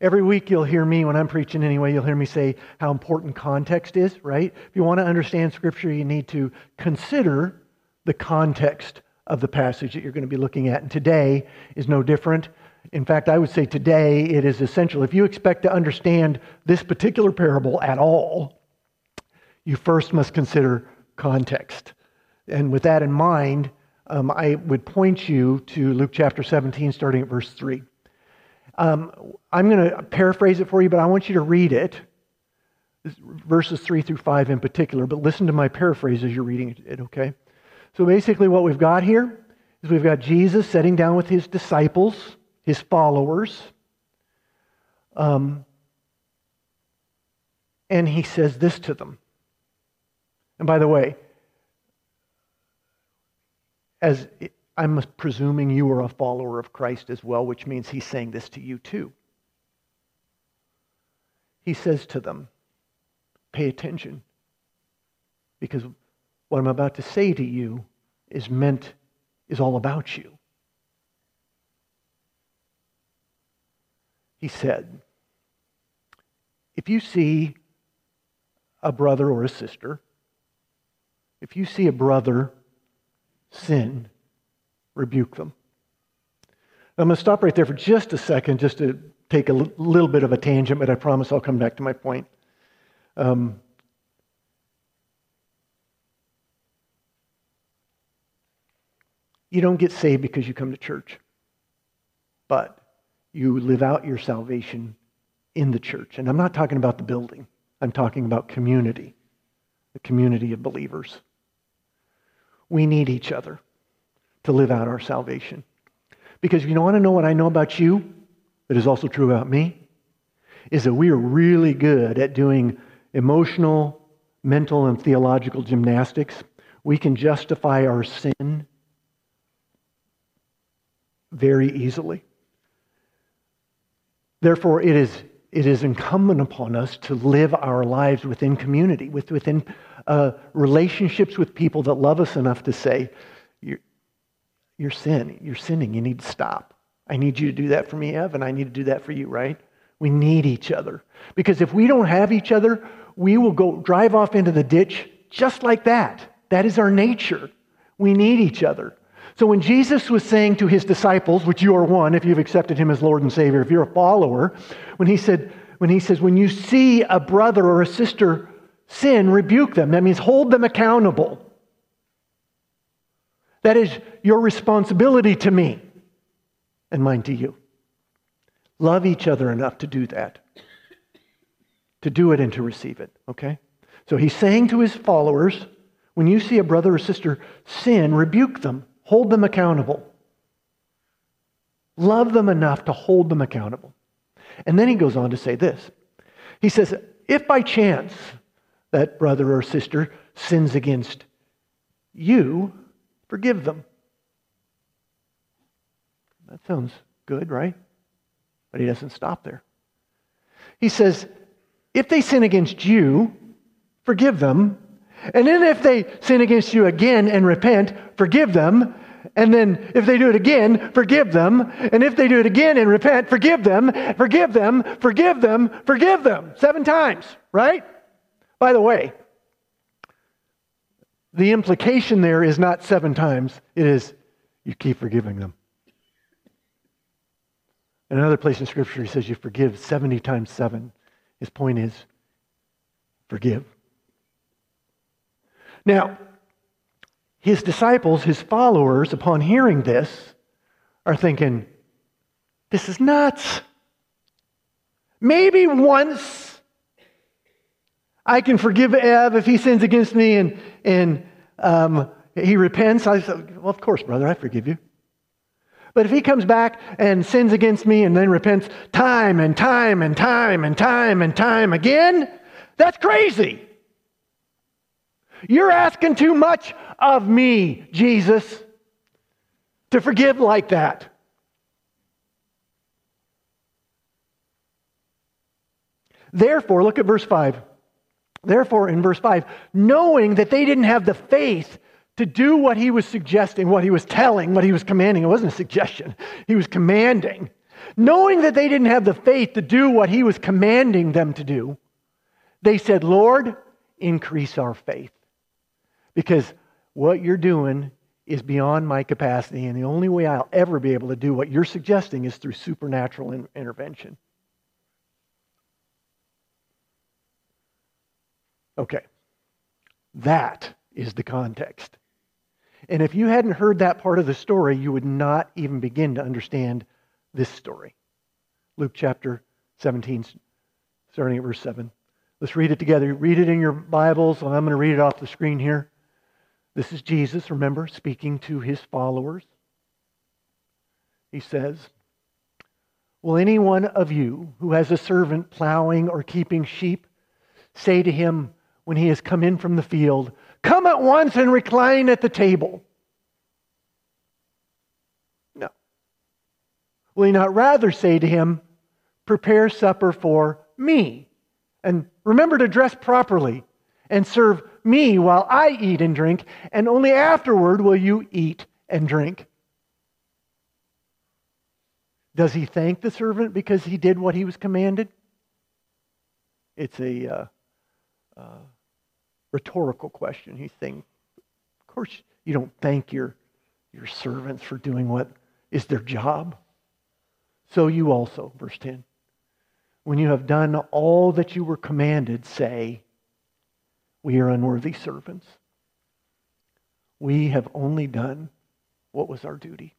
Every week you'll hear me, when I'm preaching anyway, you'll hear me say how important context is, right? If you want to understand Scripture, you need to consider the context of the passage that you're going to be looking at. And today is no different. In fact, I would say today it is essential. If you expect to understand this particular parable at all, you first must consider context. And with that in mind, um, I would point you to Luke chapter 17, starting at verse 3. Um, I'm going to paraphrase it for you, but I want you to read it, verses 3 through 5 in particular, but listen to my paraphrase as you're reading it, okay? So basically, what we've got here is we've got Jesus sitting down with his disciples, his followers, um, and he says this to them. And by the way, as I'm presuming you are a follower of Christ as well, which means he's saying this to you too. He says to them, Pay attention, because what I'm about to say to you is meant, is all about you. He said, If you see a brother or a sister, if you see a brother sin, rebuke them. I'm going to stop right there for just a second, just to take a l- little bit of a tangent, but I promise I'll come back to my point. Um, you don't get saved because you come to church, but you live out your salvation in the church. And I'm not talking about the building, I'm talking about community, the community of believers. We need each other to live out our salvation. Because you want to know what I know about you that is also true about me? Is that we are really good at doing emotional, mental, and theological gymnastics. We can justify our sin very easily. Therefore, it is, it is incumbent upon us to live our lives within community, with, within uh, relationships with people that love us enough to say, you're sin. You're sinning. You need to stop. I need you to do that for me, Ev, and I need to do that for you, right? We need each other. Because if we don't have each other, we will go drive off into the ditch just like that. That is our nature. We need each other. So when Jesus was saying to his disciples, which you are one if you've accepted him as Lord and Savior, if you're a follower, when he said, when he says, when you see a brother or a sister sin, rebuke them. That means hold them accountable. That is your responsibility to me and mine to you. Love each other enough to do that, to do it and to receive it, okay? So he's saying to his followers when you see a brother or sister sin, rebuke them, hold them accountable. Love them enough to hold them accountable. And then he goes on to say this He says, if by chance that brother or sister sins against you, Forgive them. That sounds good, right? But he doesn't stop there. He says, if they sin against you, forgive them. And then if they sin against you again and repent, forgive them. And then if they do it again, forgive them. And if they do it again and repent, forgive them, forgive them, forgive them, forgive them. Seven times, right? By the way, the implication there is not seven times, it is you keep forgiving them. In another place in Scripture, he says you forgive 70 times seven. His point is forgive. Now, his disciples, his followers, upon hearing this, are thinking, this is nuts. Maybe once I can forgive Ev if he sins against me and, and um, he repents. I said, Well, of course, brother, I forgive you. But if he comes back and sins against me and then repents time and time and time and time and time again, that's crazy. You're asking too much of me, Jesus, to forgive like that. Therefore, look at verse 5. Therefore, in verse 5, knowing that they didn't have the faith to do what he was suggesting, what he was telling, what he was commanding, it wasn't a suggestion, he was commanding. Knowing that they didn't have the faith to do what he was commanding them to do, they said, Lord, increase our faith. Because what you're doing is beyond my capacity, and the only way I'll ever be able to do what you're suggesting is through supernatural in- intervention. Okay. That is the context. And if you hadn't heard that part of the story, you would not even begin to understand this story. Luke chapter 17, starting at verse 7. Let's read it together. Read it in your Bibles, and I'm going to read it off the screen here. This is Jesus, remember, speaking to his followers. He says, Will any one of you who has a servant plowing or keeping sheep say to him when he has come in from the field, Come at once and recline at the table? No. Will he not rather say to him, Prepare supper for me? And remember to dress properly and serve me while I eat and drink, and only afterward will you eat and drink. Does he thank the servant because he did what he was commanded? It's a uh, uh, rhetorical question. He's saying, Of course, you don't thank your, your servants for doing what is their job. So you also, verse 10, when you have done all that you were commanded, say, We are unworthy servants. We have only done what was our duty.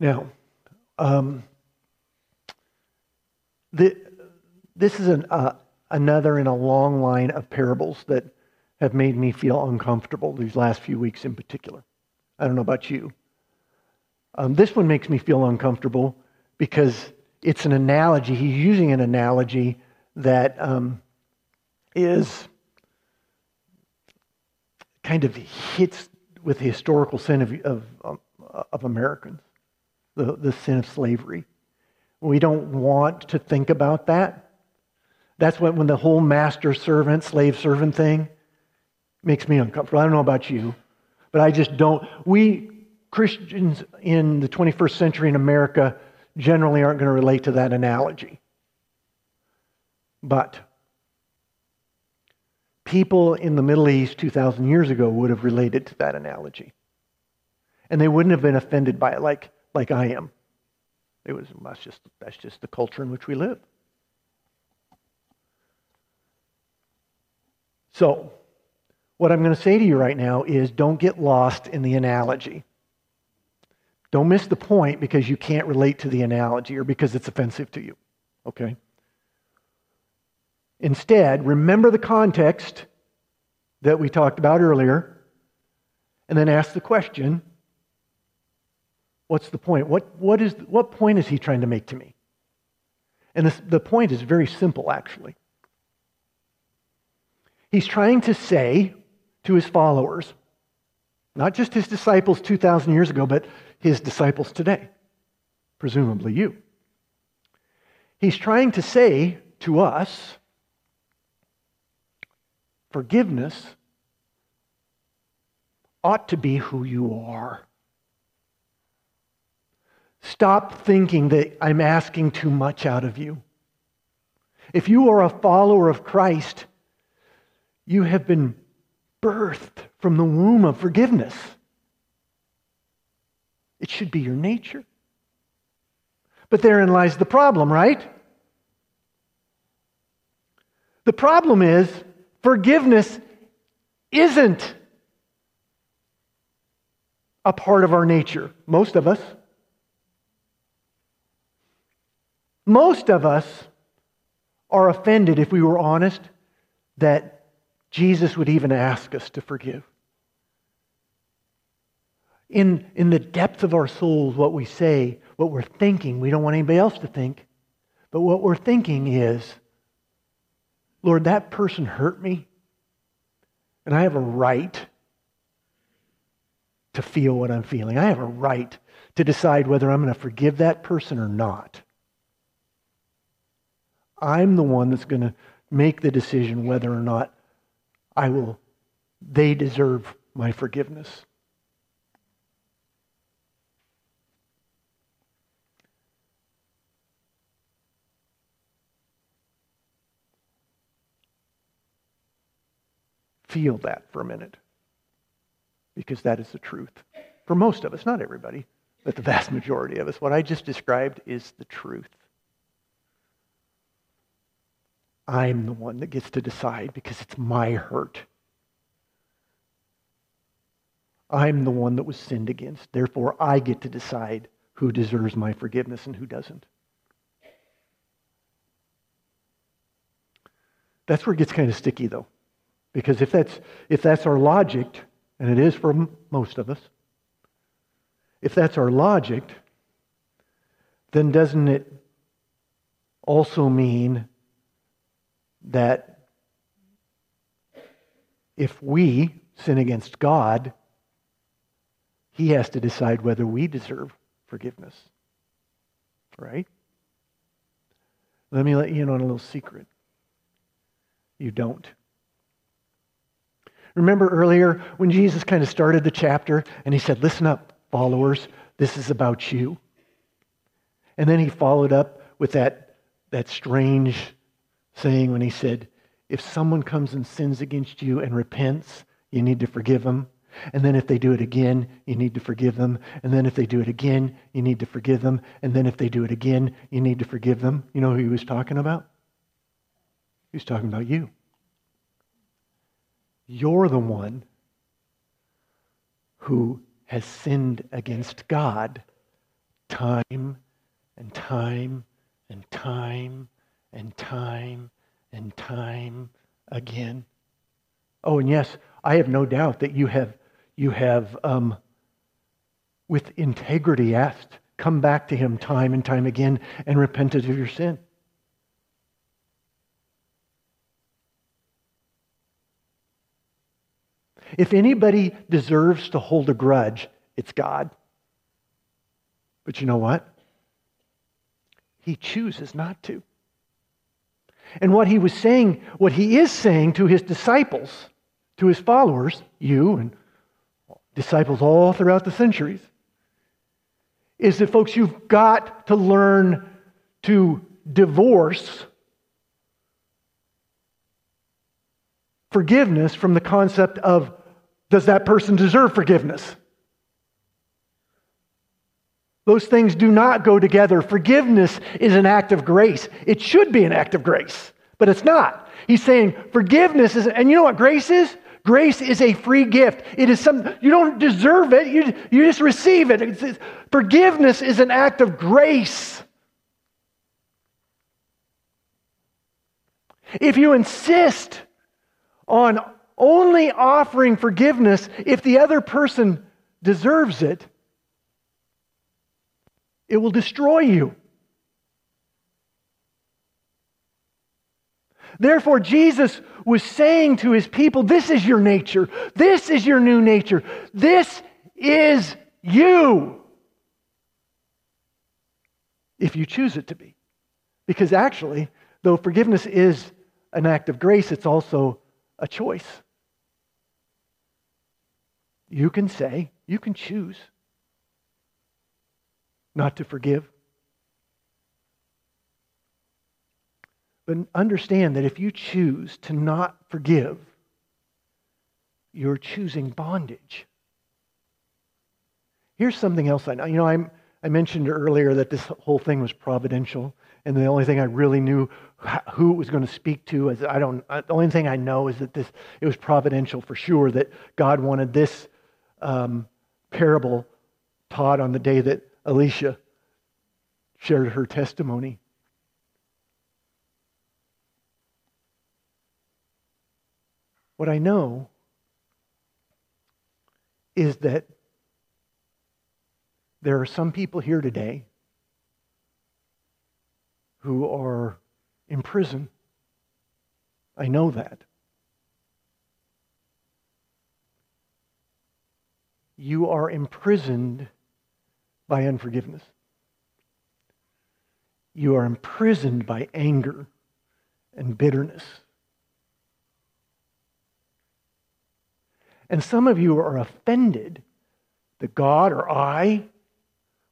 Now, um, the, this is an, uh, another in a long line of parables that have made me feel uncomfortable these last few weeks in particular. I don't know about you. Um, this one makes me feel uncomfortable because it's an analogy. He's using an analogy that um, is kind of hits with the historical sin of, of, of Americans, the, the sin of slavery. We don't want to think about that. That's what, when the whole master servant, slave servant thing makes me uncomfortable. I don't know about you, but I just don't. We Christians in the 21st century in America generally aren't going to relate to that analogy. But people in the Middle East 2,000 years ago would have related to that analogy. And they wouldn't have been offended by it like, like I am. It was, that's, just, that's just the culture in which we live. So, what I'm going to say to you right now is don't get lost in the analogy. Don't miss the point because you can't relate to the analogy or because it's offensive to you. Okay? Instead, remember the context that we talked about earlier and then ask the question What's the point? What, what, is, what point is he trying to make to me? And this, the point is very simple, actually. He's trying to say to his followers, not just his disciples 2,000 years ago, but his disciples today, presumably you. He's trying to say to us, forgiveness ought to be who you are. Stop thinking that I'm asking too much out of you. If you are a follower of Christ, you have been birthed from the womb of forgiveness. It should be your nature. But therein lies the problem, right? The problem is forgiveness isn't a part of our nature, most of us. Most of us are offended, if we were honest, that Jesus would even ask us to forgive. In, in the depth of our souls, what we say, what we're thinking, we don't want anybody else to think, but what we're thinking is, Lord, that person hurt me, and I have a right to feel what I'm feeling. I have a right to decide whether I'm going to forgive that person or not. I'm the one that's going to make the decision whether or not I will, they deserve my forgiveness. Feel that for a minute, because that is the truth. For most of us, not everybody, but the vast majority of us, what I just described is the truth. I'm the one that gets to decide because it's my hurt. I'm the one that was sinned against. Therefore, I get to decide who deserves my forgiveness and who doesn't. That's where it gets kind of sticky, though. Because if that's, if that's our logic, and it is for most of us, if that's our logic, then doesn't it also mean that if we sin against God, He has to decide whether we deserve forgiveness? Right? Let me let you in on a little secret. You don't. Remember earlier when Jesus kind of started the chapter and he said, Listen up, followers, this is about you. And then he followed up with that, that strange saying when he said, If someone comes and sins against you and repents, you need to forgive them. And then if they do it again, you need to forgive them. And then if they do it again, you need to forgive them. And then if they do it again, you need to forgive them. You know who he was talking about? He was talking about you. You're the one who has sinned against God time and time and time and time and time again. Oh, and yes, I have no doubt that you have, you have um, with integrity asked, come back to Him time and time again and repented of your sin. If anybody deserves to hold a grudge, it's God. But you know what? He chooses not to. And what he was saying, what he is saying to his disciples, to his followers, you and disciples all throughout the centuries, is that, folks, you've got to learn to divorce forgiveness from the concept of does that person deserve forgiveness? Those things do not go together. Forgiveness is an act of grace. It should be an act of grace, but it's not. He's saying forgiveness is, and you know what grace is? Grace is a free gift. It is some, you don't deserve it, you, you just receive it. It's, it's, forgiveness is an act of grace. If you insist on only offering forgiveness if the other person deserves it, it will destroy you. Therefore, Jesus was saying to his people, This is your nature. This is your new nature. This is you. If you choose it to be. Because actually, though forgiveness is an act of grace, it's also a choice. You can say, you can choose not to forgive. But understand that if you choose to not forgive, you're choosing bondage. Here's something else I know. You know, I'm, I mentioned earlier that this whole thing was providential, and the only thing I really knew who it was going to speak to is I don't. The only thing I know is that this it was providential for sure that God wanted this um, parable taught on the day that Alicia shared her testimony. What I know is that there are some people here today who are in prison. I know that. you are imprisoned by unforgiveness. You are imprisoned by anger and bitterness. And some of you are offended that God or I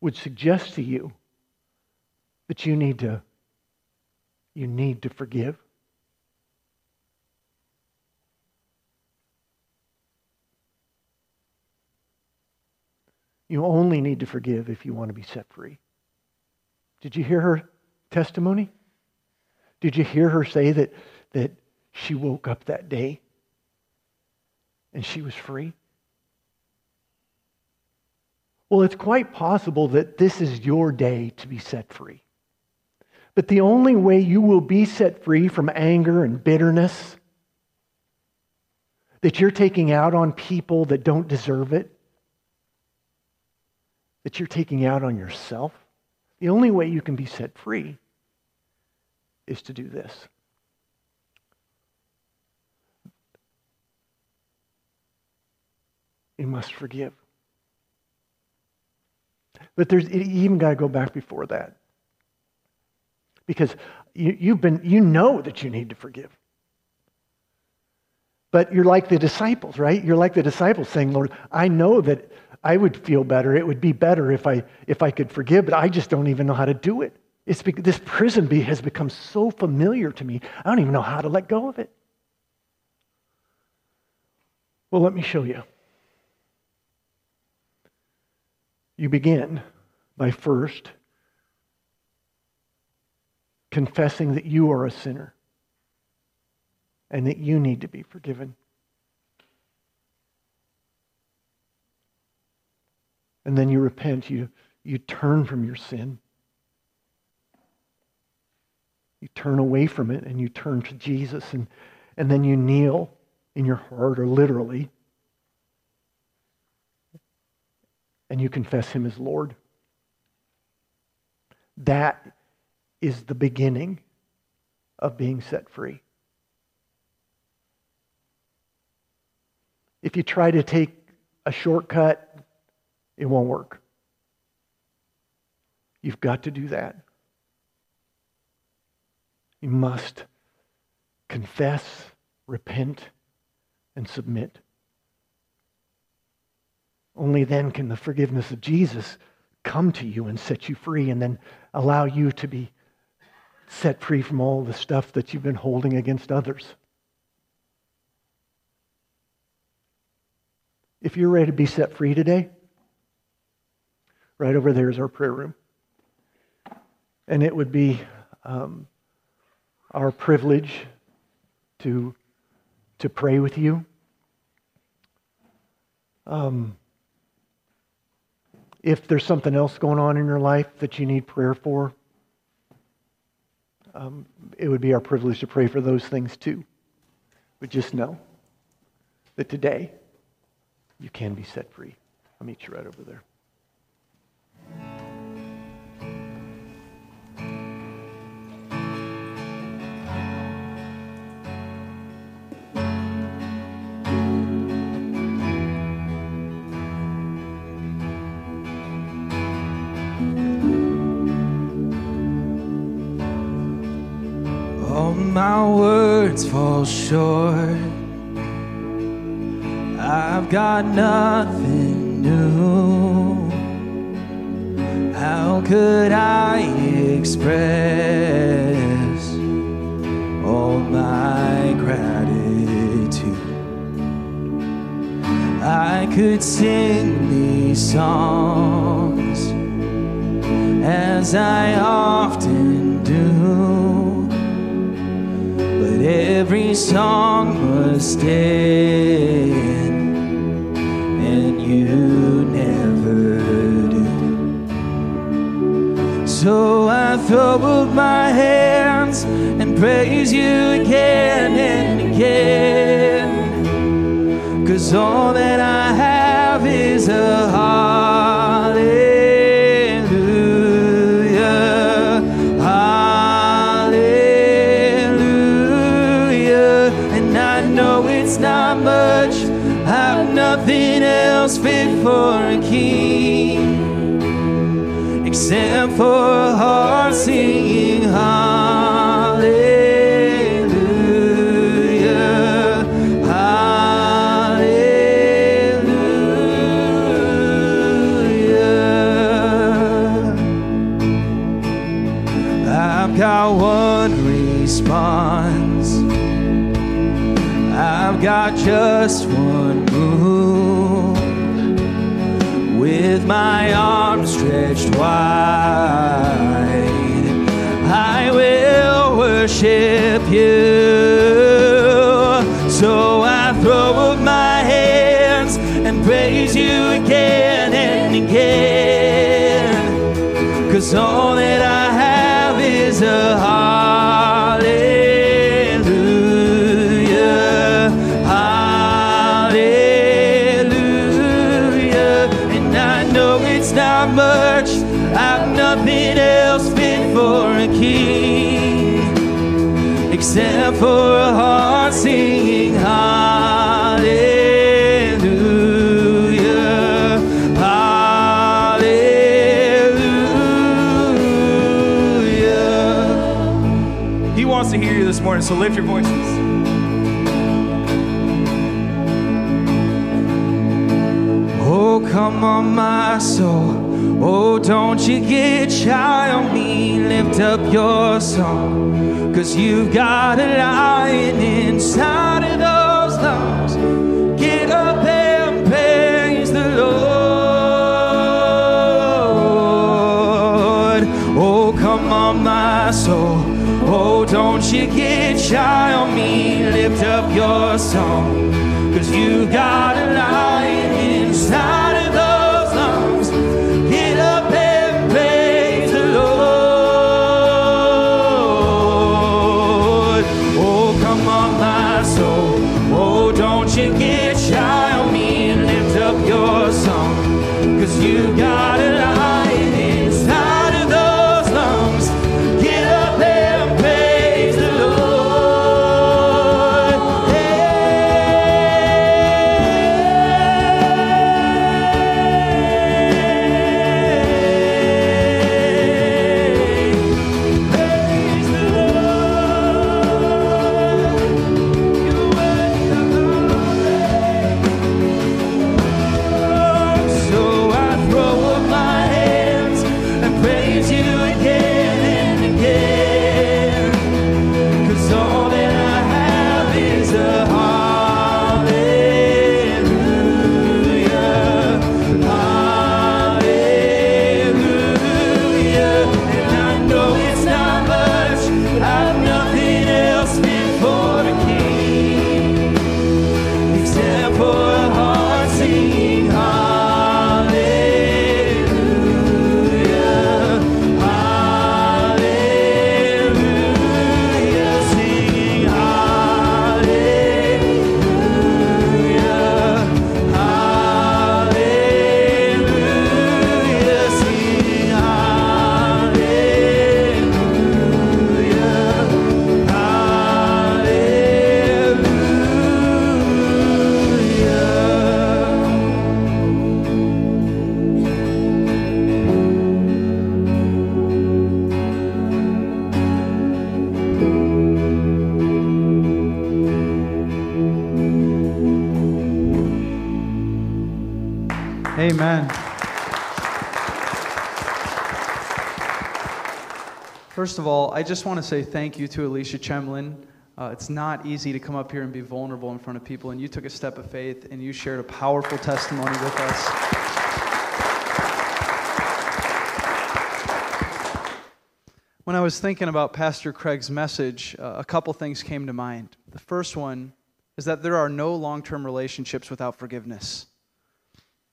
would suggest to you that you need to you need to forgive. You only need to forgive if you want to be set free. Did you hear her testimony? Did you hear her say that, that she woke up that day and she was free? Well, it's quite possible that this is your day to be set free. But the only way you will be set free from anger and bitterness that you're taking out on people that don't deserve it, that you're taking out on yourself, the only way you can be set free is to do this. You must forgive. But there's you even got to go back before that. Because you, you've been, you know that you need to forgive. But you're like the disciples, right? You're like the disciples saying, Lord, I know that I would feel better. It would be better if I, if I could forgive, but I just don't even know how to do it. It's because this prison has become so familiar to me, I don't even know how to let go of it. Well, let me show you. You begin by first confessing that you are a sinner and that you need to be forgiven. And then you repent, you, you turn from your sin. You turn away from it and you turn to Jesus, and, and then you kneel in your heart, or literally, and you confess Him as Lord. That is the beginning of being set free. If you try to take a shortcut, it won't work. You've got to do that. You must confess, repent, and submit. Only then can the forgiveness of Jesus come to you and set you free and then allow you to be set free from all the stuff that you've been holding against others. If you're ready to be set free today, right over there is our prayer room. And it would be um, our privilege to, to pray with you. Um, if there's something else going on in your life that you need prayer for, um, it would be our privilege to pray for those things too. But just know that today you can be set free. I'll meet you right over there. My words fall short. I've got nothing new. How could I express all my gratitude? I could sing these songs as I often do every song must end, and you never do. So I up my hands and praise you again and again, cause all that I have is a hallelujah. Except for a heart singing hallelujah, hallelujah. I've got one response. I've got just one with my arms stretched wide. I will worship you. So I throw up my hands and praise you again and again. Cause all that I have is a hallelujah. Except for a heart singing hallelujah. Hallelujah. He wants to hear you this morning, so lift your voices. Oh, come on, my soul. Oh, don't you get shy on me. Lift up your song. Cause you've got a lion inside of those lungs. Get up and praise the Lord. Oh, come on, my soul. Oh, don't you get shy on me. Lift up your song. Cause you've got a lion inside First of all, I just want to say thank you to Alicia Chemlin. Uh, it's not easy to come up here and be vulnerable in front of people, and you took a step of faith and you shared a powerful testimony with us. When I was thinking about Pastor Craig's message, uh, a couple things came to mind. The first one is that there are no long term relationships without forgiveness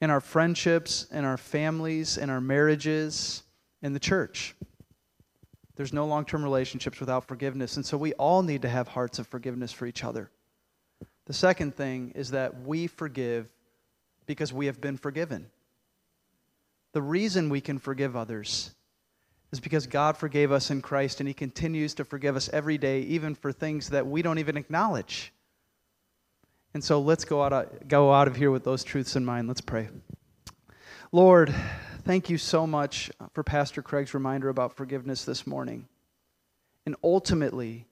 in our friendships, in our families, in our marriages, in the church. There's no long term relationships without forgiveness. And so we all need to have hearts of forgiveness for each other. The second thing is that we forgive because we have been forgiven. The reason we can forgive others is because God forgave us in Christ and He continues to forgive us every day, even for things that we don't even acknowledge. And so let's go out go out of here with those truths in mind. Let's pray. Lord, thank you so much for Pastor Craig's reminder about forgiveness this morning. And ultimately,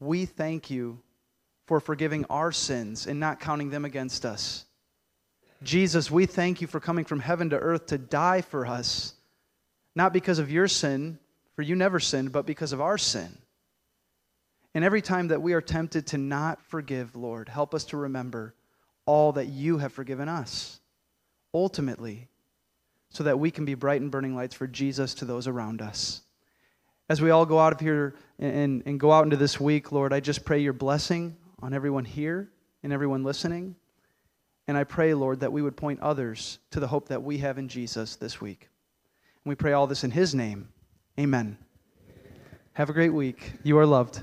we thank you for forgiving our sins and not counting them against us. Jesus, we thank you for coming from heaven to earth to die for us, not because of your sin, for you never sinned, but because of our sin. And every time that we are tempted to not forgive, Lord, help us to remember all that you have forgiven us. Ultimately, so that we can be bright and burning lights for Jesus to those around us. As we all go out of here and, and go out into this week, Lord, I just pray your blessing on everyone here and everyone listening. And I pray, Lord, that we would point others to the hope that we have in Jesus this week. And we pray all this in his name. Amen. Have a great week. You are loved.